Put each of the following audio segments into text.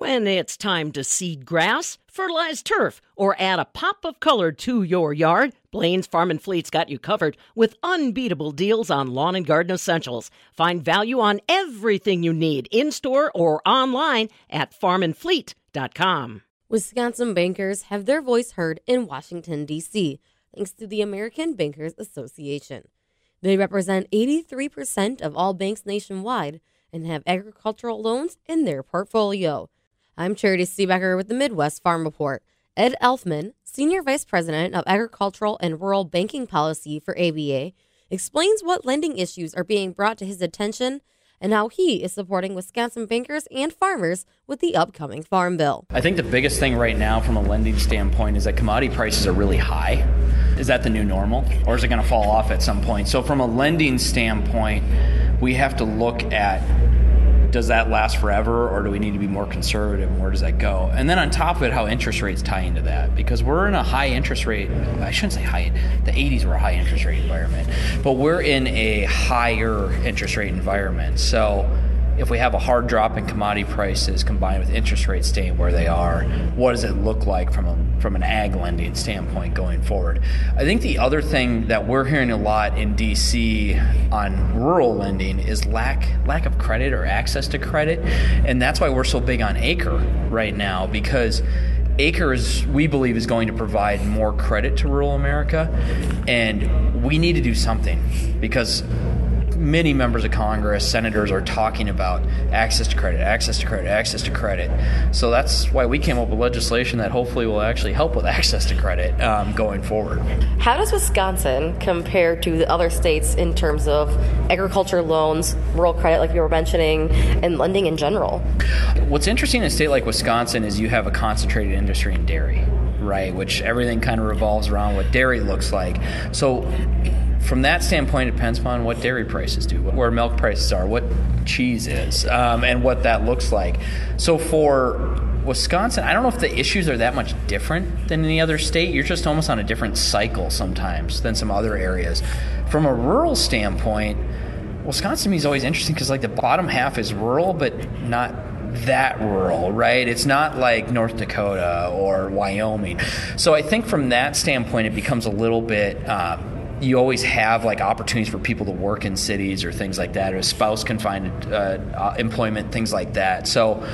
When it's time to seed grass, fertilize turf, or add a pop of color to your yard, Blain's Farm and Fleet's got you covered with unbeatable deals on lawn and garden essentials. Find value on everything you need in store or online at farmandfleet.com. Wisconsin bankers have their voice heard in Washington, D.C., thanks to the American Bankers Association. They represent 83% of all banks nationwide and have agricultural loans in their portfolio. I'm Charity Seebecker with the Midwest Farm Report. Ed Elfmann, Senior Vice President of Agricultural and Rural Banking Policy for ABA, explains what lending issues are being brought to his attention and how he is supporting Wisconsin bankers and farmers with the upcoming Farm Bill. I think the biggest thing right now from a lending standpoint is that commodity prices are really high. Is that the new normal, or is it going to fall off at some point? So, from a lending standpoint, we have to look at does that last forever or do we need to be more conservative and where does that go? And then on top of it how interest rates tie into that because we're in a high interest rate i shouldn't say high the 80s were a high interest rate environment but we're in a higher interest rate environment. So if we have a hard drop in commodity prices combined with interest rates staying where they are, what does it look like from a, from an ag lending standpoint going forward? I think the other thing that we're hearing a lot in DC on rural lending is lack lack of credit or access to credit, and that's why we're so big on Acre right now because Acres, we believe, is going to provide more credit to rural America, and we need to do something because many members of Congress, senators are talking about access to credit, access to credit, access to credit. So that's why we came up with legislation that hopefully will actually help with access to credit um, going forward. How does Wisconsin compare to the other states in terms of agriculture loans, rural credit, like you were mentioning, and lending in general? What's interesting in a state like Wisconsin is you have a concentrated industry in dairy right? Which everything kind of revolves around what dairy looks like. So from that standpoint, it depends upon what dairy prices do, where milk prices are, what cheese is, um, and what that looks like. So for Wisconsin, I don't know if the issues are that much different than any other state. You're just almost on a different cycle sometimes than some other areas. From a rural standpoint, Wisconsin to me is always interesting because like the bottom half is rural, but not that rural, right? It's not like North Dakota or Wyoming. So I think from that standpoint, it becomes a little bit. Uh, you always have like opportunities for people to work in cities or things like that, or a spouse confined uh, uh, employment, things like that. So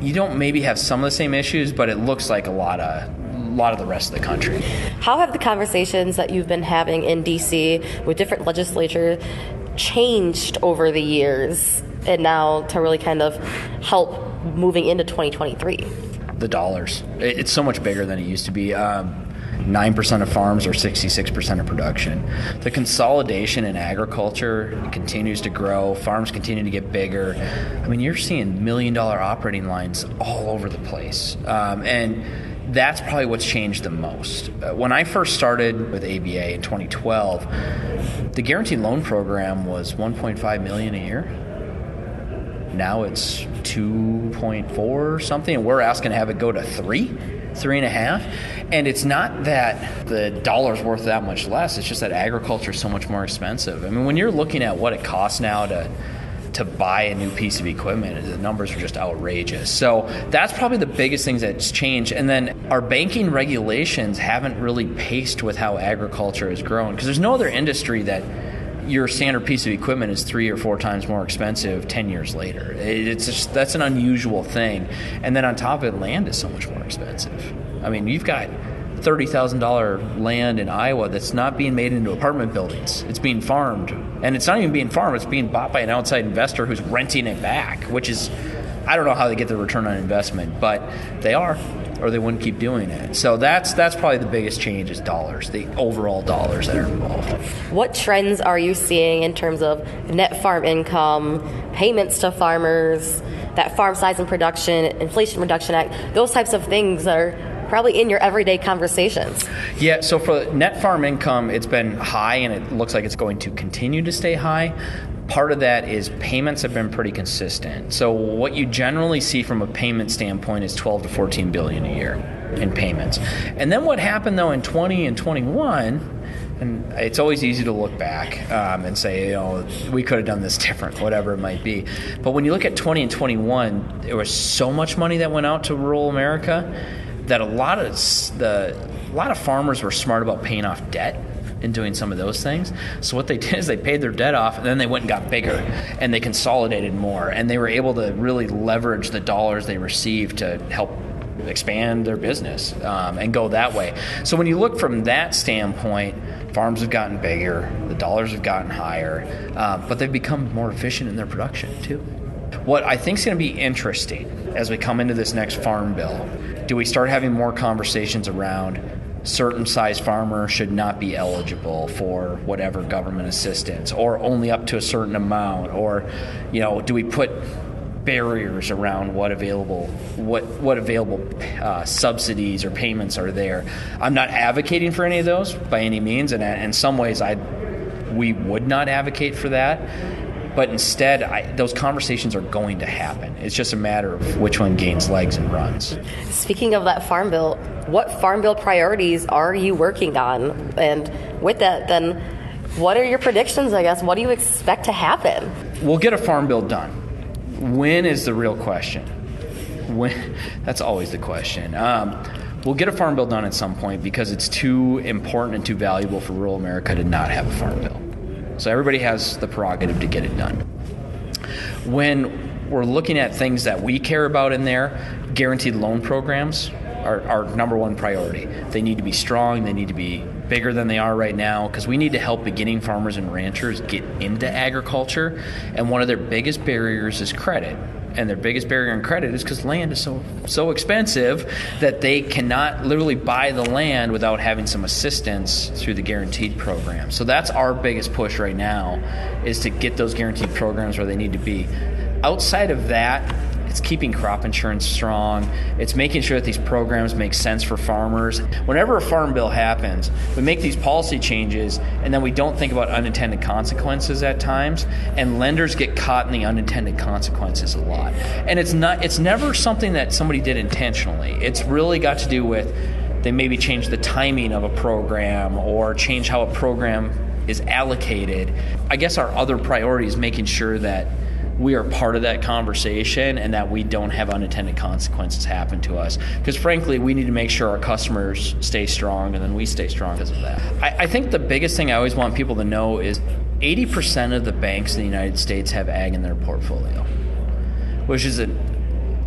you don't maybe have some of the same issues, but it looks like a lot of a lot of the rest of the country. How have the conversations that you've been having in DC with different legislature changed over the years and now to really kind of help moving into 2023? The dollars. It's so much bigger than it used to be. Um, 9% of farms or 66% of production. The consolidation in agriculture continues to grow. Farms continue to get bigger. I mean, you're seeing million dollar operating lines all over the place. Um, and that's probably what's changed the most. Uh, when I first started with ABA in 2012, the guaranteed loan program was 1.5 million a year. Now it's 2.4 something, and we're asking to have it go to three three and a half. And it's not that the dollar's worth that much less. It's just that agriculture is so much more expensive. I mean, when you're looking at what it costs now to to buy a new piece of equipment, the numbers are just outrageous. So that's probably the biggest things that's changed. And then our banking regulations haven't really paced with how agriculture has grown because there's no other industry that your standard piece of equipment is three or four times more expensive 10 years later. It's just, that's an unusual thing. And then on top of it, land is so much more expensive. I mean, you've got $30,000 land in Iowa that's not being made into apartment buildings. It's being farmed. And it's not even being farmed, it's being bought by an outside investor who's renting it back, which is, I don't know how they get the return on investment, but they are or they wouldn't keep doing it. So that's that's probably the biggest change is dollars, the overall dollars that are involved. What trends are you seeing in terms of net farm income, payments to farmers, that farm size and production, Inflation Reduction Act, those types of things are probably in your everyday conversations. Yeah, so for net farm income, it's been high and it looks like it's going to continue to stay high part of that is payments have been pretty consistent. So what you generally see from a payment standpoint is 12 to 14 billion a year in payments. And then what happened though in 20 and 21 and it's always easy to look back um, and say, you know, we could have done this different, whatever it might be. But when you look at 20 and 21, there was so much money that went out to rural America that a lot of the a lot of farmers were smart about paying off debt and doing some of those things. So what they did is they paid their debt off, and then they went and got bigger, and they consolidated more, and they were able to really leverage the dollars they received to help expand their business um, and go that way. So when you look from that standpoint, farms have gotten bigger, the dollars have gotten higher, uh, but they've become more efficient in their production too. What I think is going to be interesting as we come into this next farm bill, do we start having more conversations around certain size farmer should not be eligible for whatever government assistance or only up to a certain amount or you know do we put barriers around what available what what available uh, subsidies or payments are there. I'm not advocating for any of those by any means, and in some ways, I we would not advocate for that. But instead, I, those conversations are going to happen. It's just a matter of which one gains legs and runs. Speaking of that farm bill, what farm bill priorities are you working on? And with that, then, what are your predictions? I guess. What do you expect to happen? We'll get a farm bill done when is the real question? When that's always the question. Um, we'll get a farm bill done at some point because it's too important and too valuable for rural America to not have a farm bill. So everybody has the prerogative to get it done. When we're looking at things that we care about in there, guaranteed loan programs are our number one priority. They need to be strong, they need to be bigger than they are right now because we need to help beginning farmers and ranchers get into agriculture. And one of their biggest barriers is credit. And their biggest barrier in credit is because land is so so expensive that they cannot literally buy the land without having some assistance through the guaranteed program. So that's our biggest push right now is to get those guaranteed programs where they need to be. Outside of that, it's keeping crop insurance strong. It's making sure that these programs make sense for farmers. Whenever a farm bill happens, we make these policy changes and then we don't think about unintended consequences at times, and lenders get caught in the unintended consequences a lot. And it's not it's never something that somebody did intentionally. It's really got to do with they maybe change the timing of a program or change how a program is allocated. I guess our other priority is making sure that we are part of that conversation and that we don't have unintended consequences happen to us. Because frankly, we need to make sure our customers stay strong and then we stay strong because of that. I, I think the biggest thing I always want people to know is 80% of the banks in the United States have ag in their portfolio, which is an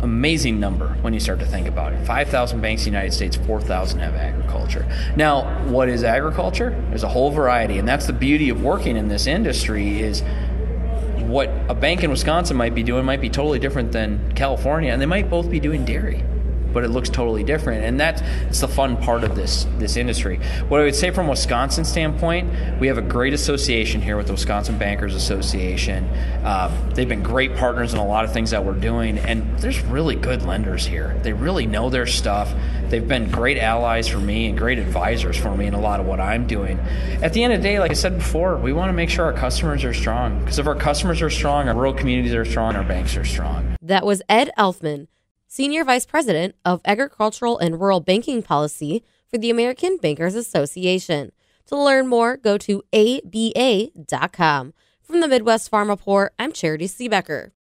amazing number when you start to think about it. 5,000 banks in the United States, 4,000 have agriculture. Now, what is agriculture? There's a whole variety, and that's the beauty of working in this industry is what a bank in Wisconsin might be doing might be totally different than California, and they might both be doing dairy but it looks totally different. And that's it's the fun part of this this industry. What I would say from Wisconsin standpoint, we have a great association here with the Wisconsin Bankers Association. Uh, they've been great partners in a lot of things that we're doing, and there's really good lenders here. They really know their stuff. They've been great allies for me and great advisors for me in a lot of what I'm doing. At the end of the day, like I said before, we want to make sure our customers are strong because if our customers are strong, our rural communities are strong, our banks are strong. That was Ed Elfmann Senior Vice President of Agricultural and Rural Banking Policy for the American Bankers Association. To learn more, go to aba.com. From the Midwest Farm Report, I'm Charity Seebecker.